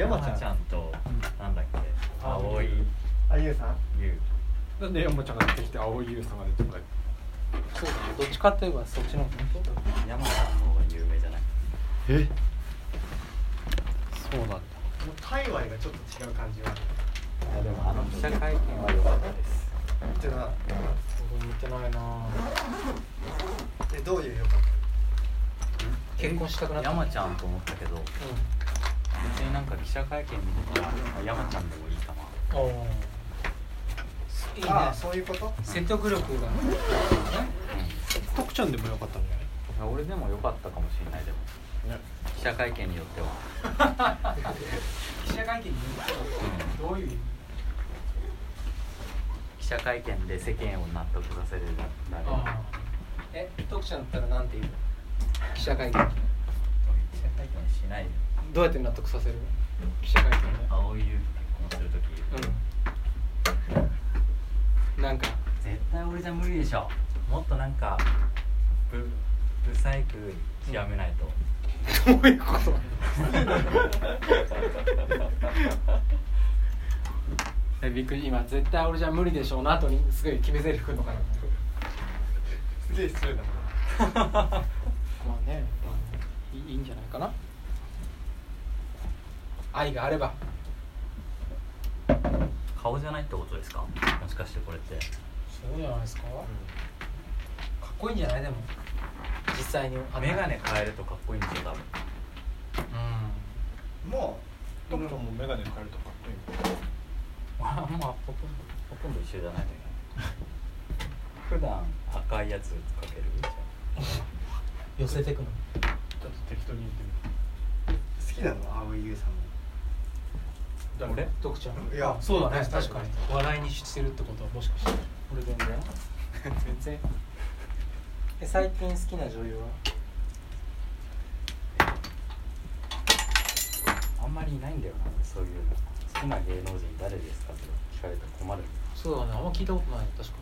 山ちゃん。ちゃんとなんだっけ青い。あゆうさん？優なんで山ちゃんが出てきて青い優さんが出てこない？そうだねどっちかって言えばそっちの方山ちゃんの方が有名じゃない？え？そうなんだ。もう界隈がちょっと違う感じがいやでもあの記者会見は良かったです。ってな俺見てないな。えどういうよか結婚したくなった。山ちゃんと思ったけど。う別になんか記者会見見てたらあ山ちゃんでもいいかな。んおー。いいね。ああそういうこと？説得力がね。徳ちゃんでもよかったんじゃない？俺でも良かったかもしれないでも。ね。記者会見によっては。記者会見に言うどういう意味記者会見で世間を納得させるならああえ徳ちゃんだったらなんて言うの？記者会見。記者会見。しないでどうやって納得させる？記者会見で。青い優結婚するときうん。なんか。絶対俺じゃ無理でしょ。もっとなんかブブサイク極めないと、どういうこと？えびっくり今絶対俺じゃ無理でしょうな後にすごい決め台詞くんのかな？すげえ失礼だ まあねいいいいんじゃないかな？愛があれば。顔じゃないってことですか？もしかしてこれって。そうじゃないですか、かっこいいんじゃない？でも。実際にあの。眼鏡変えるとかっこいいんですよ多分。うん。も徳ちゃんも眼鏡変えるとかっこいいあんまほとんどほとんど一緒じゃないんだけど普段赤いやつかける？じゃ寄せてくの。ちょっと適当に言ってみる。う好きなの？青井優さんも誰俺徳ちゃん。いやそうだね確かに。笑いにしてるってことはもしかして。俺全然。全然。え最近好きな女優は？あんまりいないんだよなそういうの。好きな芸能人誰ですかって聞かれたら困る。そうだねあんま聞いたことない確か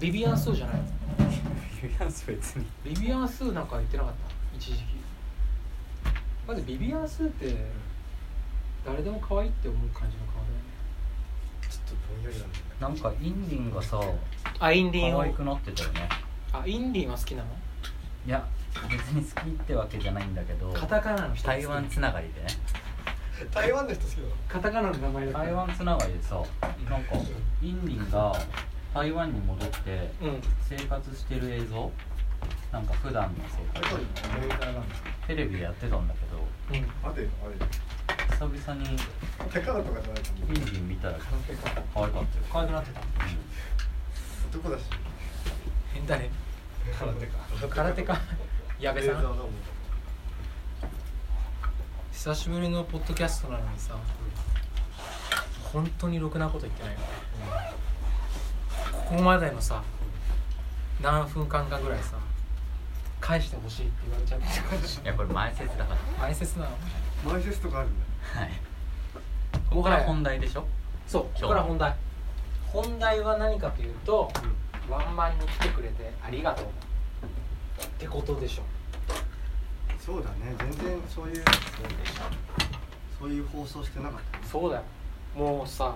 に。ビビアン・スーじゃないビビアンス別に。ビビアン・スーなんか言ってなかった？一時期。まずビビアン・スーって誰でも可愛いって思う感じの顔だよね。ちょっとぼんやりなんだよなんかインディンがさあインディンを。可愛くなってたよね。あインディンは好きなの？いや別に好きってわけじゃないんだけどカタカナの人台湾つながりでね。台湾の人好きなの？カタカナの名前だ台湾つながりでさなんかインディンが台湾に戻ってうん。生活してる映像？なんか普段の生活？テレビでやってたんだけど。うん。あれあれ久々に。高野とかじゃないかインディン見たら可愛かったよ可愛くなってた男だしえ誰空手か空手家矢部さん久しぶりの。ポッドキャストなの。にさ本当にろくなこと言ってないよここまでの。さ何分間かぐらいさ返してほしいって言われちゃっていやこれ前説だから前説なの。マイセスとかあるんだはい。ここから本題でしょ？そうここから本題。本題は何かというと、ワンマンに来てくれてありがとう。ってことでしょそうだね。全然そういうそういう放送してなかったそうだよ。もうさ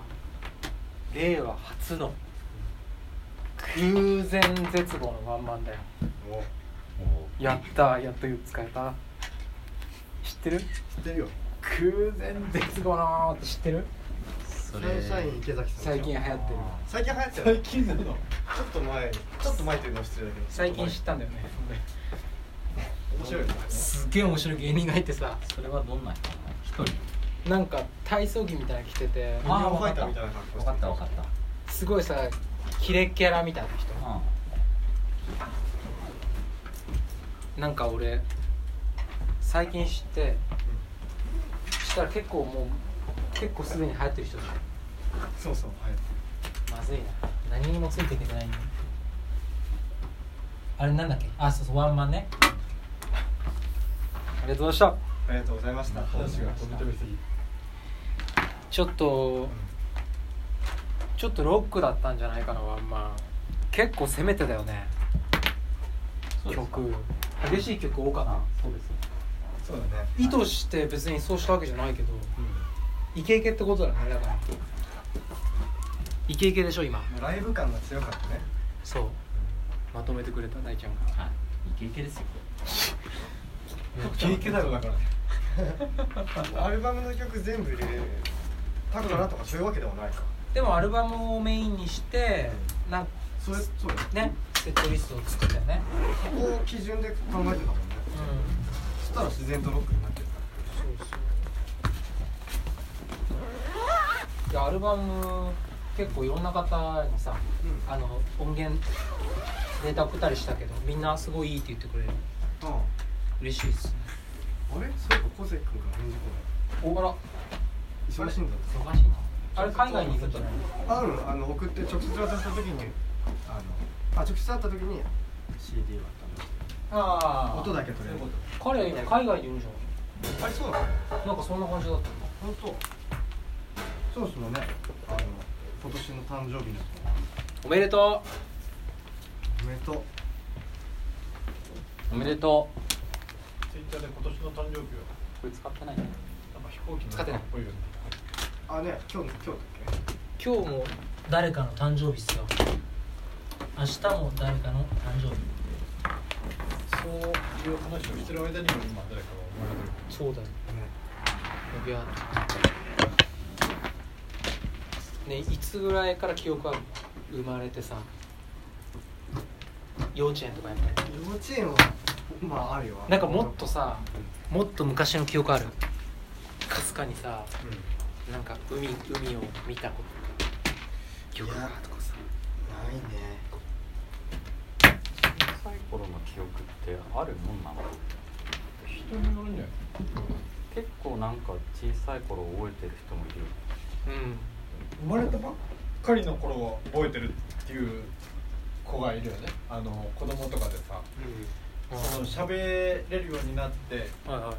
令和初の空前絶望のワンマンだよ。やったやっと使えた知ってる？知ってるよ空前絶後のって知ってる？サンシャイン池崎さん。最近流行ってる。最近流行ってる最近なの。ちょっと前ちょっと前というのは失礼だけど。最近知ったんだよね面白いすっげえ面白い芸人がいてさ。それはどんな人人。なんか体操着みたいなの着てて。あーファイターみた分かった分かった。すごいさキレキャラみたいな人。なんか俺最近知ってしたら結構もう結構すでに流行ってる人じゃんそうそうはいまずいな何にもついていけてないんだあれなんだっけあそうそうワンマンねありがとうございましたありがとうございました話が飛び飛びすぎちょっとちょっとロックだったんじゃないかなワンマン結構攻めてたよね曲激しい曲多かったそうですそうだね。意図して別にそうしたわけじゃないけどイケイケってことだねだから。イケイケでしょ今。ライブ感が強かったね。そう。まとめてくれた大ちゃんが。はいイケイケですよ。イケイケだよだから。アルバムの曲全部入れたからとかそういうわけではないか。でもアルバムをメインにしてなんそれそうねセットリストを作ったよね。そこを基準で考えてたもんね。うん。そしたら自然とロックになってるそう。そういやアルバム結構いろんな方にさ、あの音源データ送ったりしたけどみんなすごいいいって言ってくれる。あ嬉しいっすね。ああれ？そういえば小関君から返事来ない。おあら。忙しいんだ。忙しいな。あれ海外にいるんじゃない？あうんあの送って直接渡した時にあのあ直接会った時に CD はあ音だけ取れる。彼今海外にいるじゃあれそうなの？んなんかそんな感じだった本当？そうですもんね。あの今年の誕生日の。おめでとおめでとう。うおめでとツイッターで今年の誕生日は？これ使ってないなんか飛行機の使ってない。かっこいいよね。あね今日今日だっう今日も誰かの誕生日っすよ。明日も誰かの誕生日そういう話をしてる間にも今誰かが生まれてるそうだよけね。いやねいつぐらいから記憶ある生まれてさ幼稚園とかやっぱり？幼稚園はまああるよ。なんかもっとさもっと昔の記憶ある？かすかにさなんか海海を見たこと記憶がとかさ。ないね小さい頃の記憶ってあるもんなの人によるんじゃない？結構なんか小さい頃覚えてる人もいる。ようん生まれたばっかりの頃を覚えてるっていう子がいるよね。あの子供とかでさ。その喋れるようになってはいはい。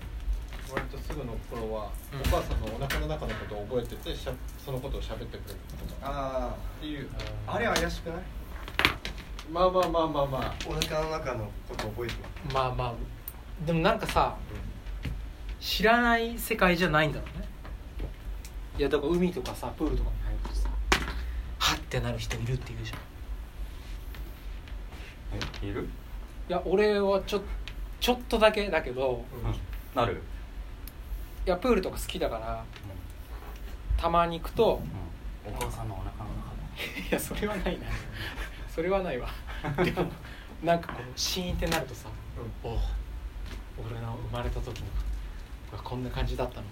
割とすぐの頃は、うん。お母さんのお腹の中のことを覚えててしゃそのことを喋ってくれるとかあっていう。ああれ怪しくない？まあまあまあまあまあ。お腹の中のこと覚えてます？まあまあ。でもなんかさ知らない世界じゃないんだろうね。いやだから海とかさプールとかに入るとさはってなる人いるって言うじゃん。え？いる？いや俺はちょちょっとだけだけどうん。なる？いやプールとか好きだからたまに行くとうん。お母さんのお腹の中 いやそれはないなそれはないわ。でもなんかこうシーンってなるとさ、おお俺の生まれた時のこんな感じだったのか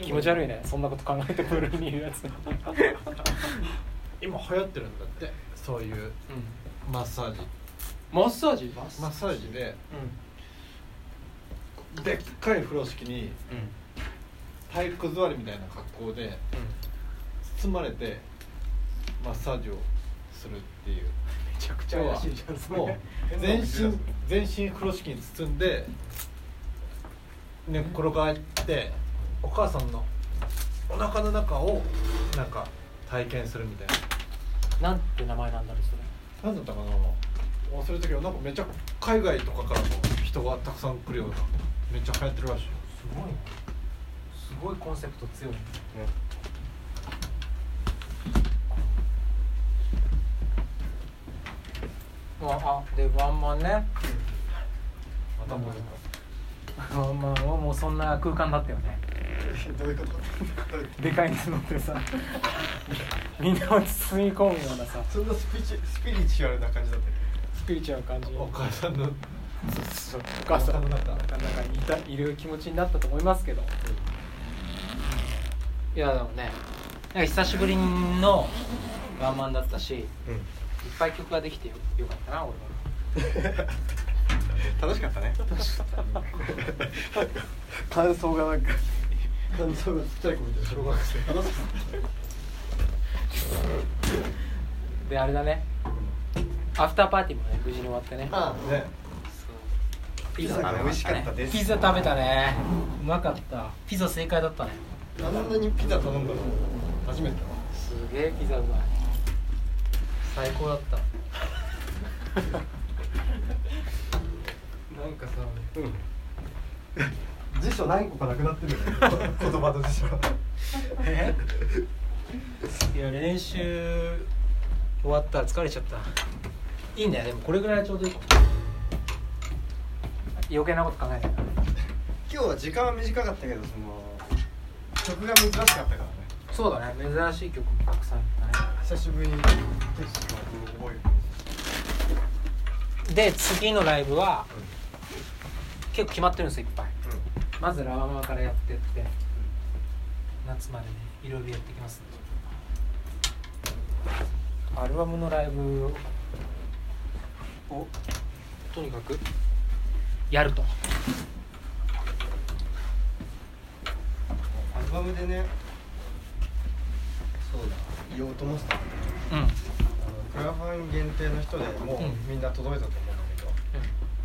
な気持ち悪いね。そんなこと考えてプールにいるやつうん今流行ってるんだって。そういうマッサージ。マッサージ？マッサージでうでっかい風呂敷にんうん。体育座りみたいな格好で包まれてマッサージをするっていう。めちゃくちゃ怪しいじゃん。もう全身全身風呂敷に包んで寝っ転がってお母さんのお腹の中をなんか体験するみたいな。なんて名前なんだろうそれ。何だったかな。忘れたけどなんかめっちゃ海外とかからも人がたくさん来るようなめっちゃ流行ってるらしいよ。すごい。ねすごいコンセプト強いねああでワンマンね。またもうワンマンはもうそんな空間だったよね。どういうこと？でかいに乗ってさ みんなを包み込むようなさ。とそんなスピチスピリチュアルな感じだったっスピリチュアルな感じ。お母さんのそうお母さん。の中中にいたいる気持ちになったと思いますけど。いやでもねなんか久しぶりのワンマンだったしうんぱい曲ができてよよかったな俺は 楽しかったね。感想がなんか感想がちっちゃい子みたいな小学生。楽しかっであれだね。アフターパーティーもね無事に終わってね。たああ。ね。ピザが美味しかったです。ピザ食べたね。うまかった。ピザ正解だったね。あんなにピザ頼んだの初めてすげえピザうまい最高だった。なんかさ、うん、辞書何個かなくなってるよね。言葉の辞書。いや練習終わったら疲れちゃった。いいんだよでもこれぐらいちょうどいい余計なこと考えないから今日は時間は短かったけどその曲が珍しかったからね。そうだね。珍しい曲もたくさんあったね久しぶりにテストを覚えで次のライブは、結構決まってるんですよいっぱい。まずラワマからやってって、夏までねいろいろやってきます。アルバムのライブをとにかくやると。アルバムでねそうだ。言おうと思ってたうん。あのクラファン限定の人でもううん。みんな届いたと思うんだけど、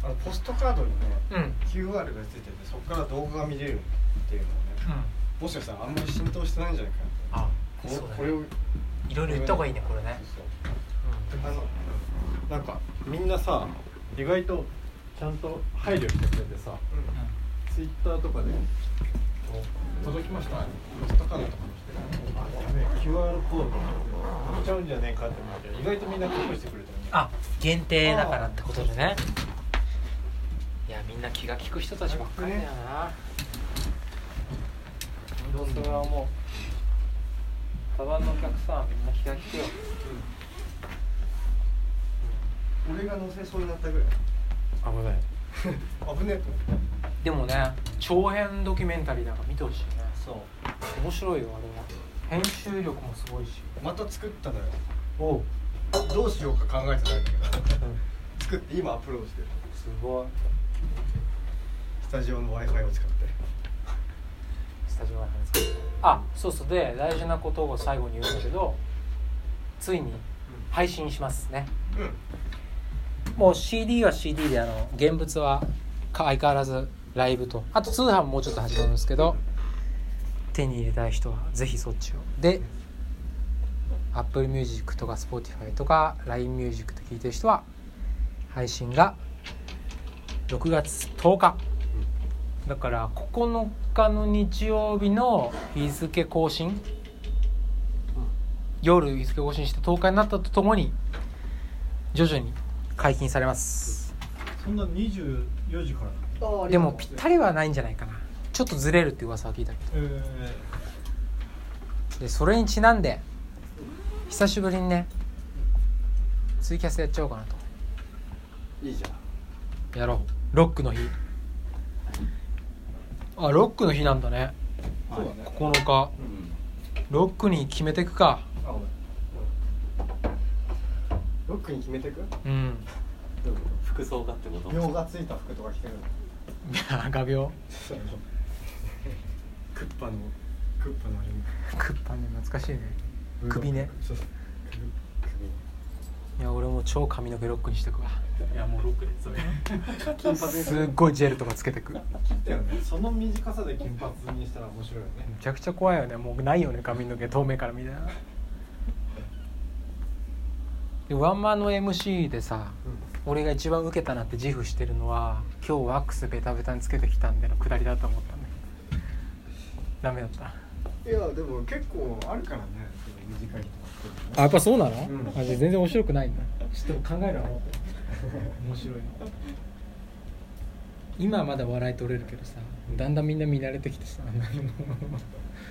あのポストカードにねうん。うん QR がついててそこから動画が見れるっていうのをねもしかしたらあんまり浸透してないんじゃないかなあこそうだね。これをいろいろ言った方がいいねこれね。そうそう。あのなんかみんなさ意外とちゃんと配慮してくれてさツイッターとかで届きました。ポストカードとかにしてあやべえ QR コード見ちゃうんじゃねえかって思うけど意外とみんな隠してくれてるね。あ限定だからってことでね。いやみんな気が利く人たちばっかりだよな。本当それはもうカバンのお客さんはみんな気が利くよ。俺が乗せそうになったぐらい。危ない。危ねえと思ってでもね長編ドキュメンタリーだから見てほしいね。そう。面白いよあれは。編集力もすごいし。また作ったのよ。おう。どうしようか考えてないんだけど。作って今アップロードしてる。すごい。スタジオの w i f i を使って。スタジオが使ってあそうそう。で大事なことを最後に言うんだけどついに配信しますね。うん。もう CD は CD であの現物は相変わらずライブと。あと通販ももうちょっと始まるんですけど手に入れたい人はぜひそっちを。で Apple Music とか Spotify とか LINE Music で聴いてる人は配信が6月10日。だから9日の日曜日の日付更新夜日付更新して10日になったとともに徐々に解禁されます。そんな24時からでもぴったりはないんじゃないかな。ちょっとずれるって噂は聞いたけえどでそれにちなんで久しぶりにねツイキャスやっちゃおうかなと。いいじゃん。やろう。ロックの日。あロックの日なんだね。そうだね。9日。ロックに決めてくか。あロックに決めてく？うん。服装がってこと？妙がついた服とか着てるの？画鋲。クッパのクッパのあれ。クッパね懐かしいね。首ね。そうそう。首。いや俺も超髪の毛ロックにしてくわ。いやもうロックでそれ。金 髪すっごいジェルとかつけてく。め切ったよね。その短さで金髪にしたら面白いよね。ちゃくちゃ怖いよね。もうないよね髪の毛。遠目から見たら。でワンマンの MC でさ俺が一番受けたなって自負してるのは今日ワックスベタベタにつけてきたんでのくだりだと思ったんだけどダメだった。いやでも結構あるからね短い人あやっぱそうなの、ん。あじゃあ全然面白くないんだ。ちょっと考えろ面白い。の今はまだ笑い取れるけどさだんだんみんな見慣れてきてさ。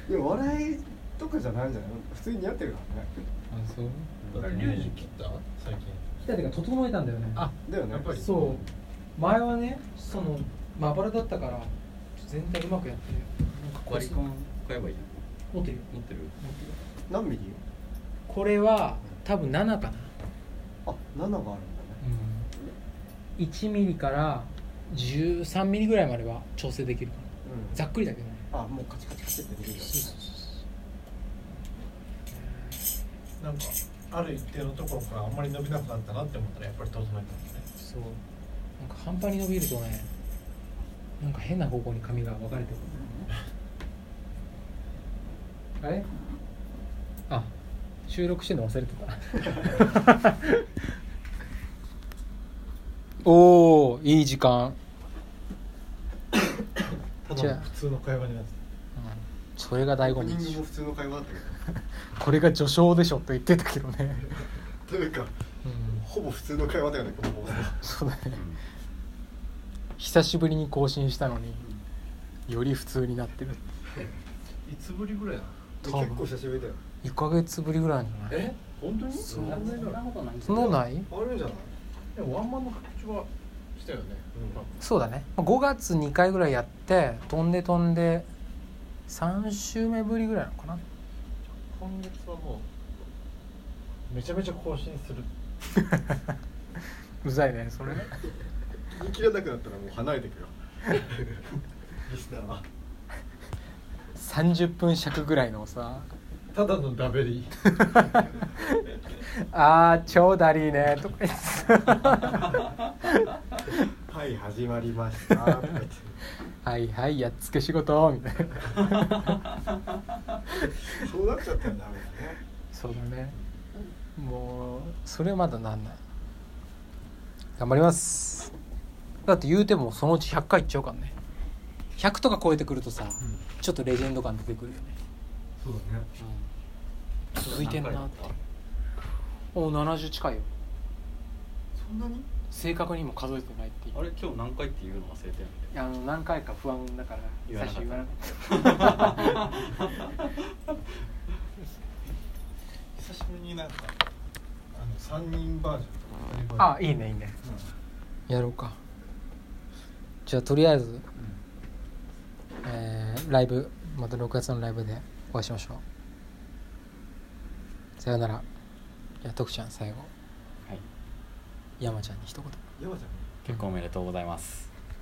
いや笑いとかじゃないんじゃない？普通に似合ってるからね。あそう？あれリュウジ切った？最近。来た整えたんだよね。あだよね。やっぱり。そう。前はねそのまばらだったから全体うまくやってなんか割り勘買えばいい持ってるよ。持ってる？何ミリこれは多分7かな、あ7があるんだね。1ミリから13ミリぐらいまでは調整できるかな。うん。ざっくりだけどね。あもうカチカチカチってできるやつなんかある一定のところからあんまり伸びなくなったなって思ったらやっぱり整えたんだね。そう。なんか半端に伸びるとねなんか変な方向に髪が分かれてくるあれ？あ収録してるの忘れてた。おおいい時間。頭が普通の会話になってそれが醍醐味普通の会話だったけこれが序章でしょと言ってたけどね、どというかうん、ほぼ普通の会話だよねこの放送。そうだね。久しぶりに更新したのにより普通になってる。いつぶりぐらいな結構久しぶりだよ。1ヶ月ぶりぐらいじゃな。いえ？本当に？そんなになることないそんなことない？あるんじゃない？でもワンマンの告知はしたよね、そうだね。5月2回ぐらいやって飛んで飛んで3週目ぶりぐらいなのかな。今月はもうめちゃめちゃ更新する。うざいねそれ。言い切れなくなったらもう離れてくよ。リスナーは。30分尺ぐらいのさ。ただのダベリ あー超ダリーね。とか言ってはい始まりました。とか言ってはいはいやっつけ仕事みたいな。そうなっちゃったらダメだね。そうだね。もうそれはまだなんない。頑張ります。だって言うてもそのうち100回いっちゃうからね。100とか超えてくるとさ、ちょっとレジェンド感出てくるよね、そうだね。続いてんなって。おお70近いよ。そんなに？正確にも数えてないっていう。あれ今日何回っていうの忘れてるんでいやあの何回か不安だから最初言わなかった。久しぶりになんかあの3人バージョンとかあいいねいいね。やろうか。じゃあとりあえず、えーライブまた6月のライブでお会いしましょう。さよなら。じゃあ徳ちゃん最後。はい山ちゃんに一言。山ちゃん結婚おめでとうございます